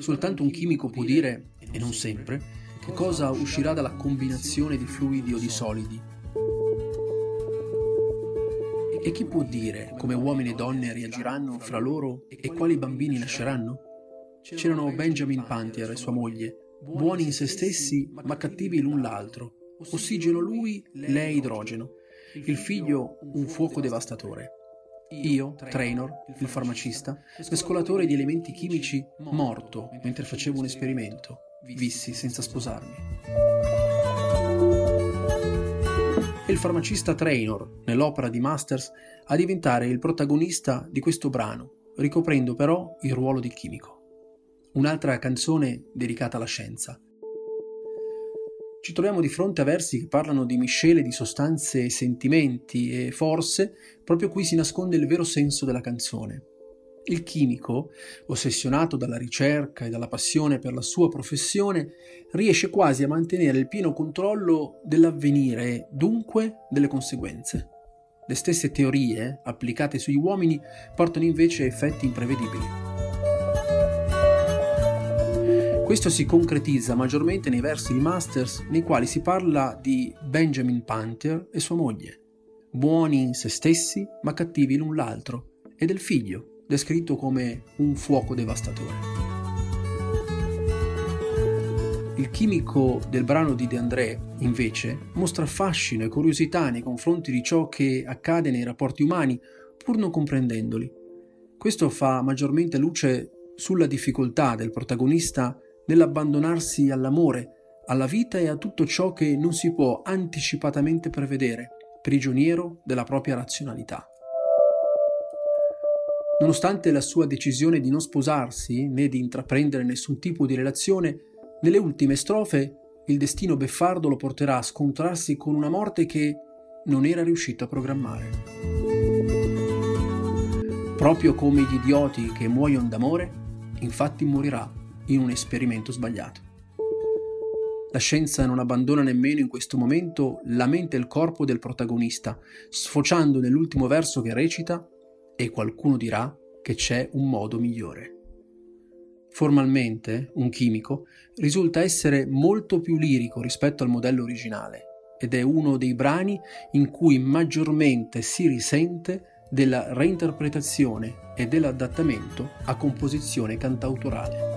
Soltanto un chimico può dire, e non sempre, che cosa uscirà dalla combinazione di fluidi o di solidi. E chi può dire come uomini e donne reagiranno fra loro e quali bambini nasceranno? C'erano Benjamin Pantier e sua moglie, buoni in se stessi ma cattivi l'un l'altro. Ossigeno lui, lei idrogeno. Il figlio un fuoco devastatore. Io, Trainor, il farmacista, mescolatore di elementi chimici, morto mentre facevo un esperimento, vissi senza sposarmi. E il farmacista Trainor, nell'opera di Masters, a diventare il protagonista di questo brano, ricoprendo però il ruolo di chimico. Un'altra canzone dedicata alla scienza, ci troviamo di fronte a versi che parlano di miscele di sostanze e sentimenti e forse proprio qui si nasconde il vero senso della canzone. Il chimico, ossessionato dalla ricerca e dalla passione per la sua professione, riesce quasi a mantenere il pieno controllo dell'avvenire e dunque delle conseguenze. Le stesse teorie, applicate sugli uomini, portano invece effetti imprevedibili. Questo si concretizza maggiormente nei versi di Masters nei quali si parla di Benjamin Panther e sua moglie, buoni in se stessi ma cattivi l'un l'altro, e del figlio, descritto come un fuoco devastatore. Il chimico del brano di De André, invece, mostra fascino e curiosità nei confronti di ciò che accade nei rapporti umani, pur non comprendendoli. Questo fa maggiormente luce sulla difficoltà del protagonista nell'abbandonarsi all'amore, alla vita e a tutto ciò che non si può anticipatamente prevedere, prigioniero della propria razionalità. Nonostante la sua decisione di non sposarsi né di intraprendere nessun tipo di relazione, nelle ultime strofe il destino beffardo lo porterà a scontrarsi con una morte che non era riuscito a programmare. Proprio come gli idioti che muoiono d'amore, infatti morirà in un esperimento sbagliato. La scienza non abbandona nemmeno in questo momento la mente e il corpo del protagonista, sfociando nell'ultimo verso che recita e qualcuno dirà che c'è un modo migliore. Formalmente, un chimico risulta essere molto più lirico rispetto al modello originale ed è uno dei brani in cui maggiormente si risente della reinterpretazione e dell'adattamento a composizione cantautorale.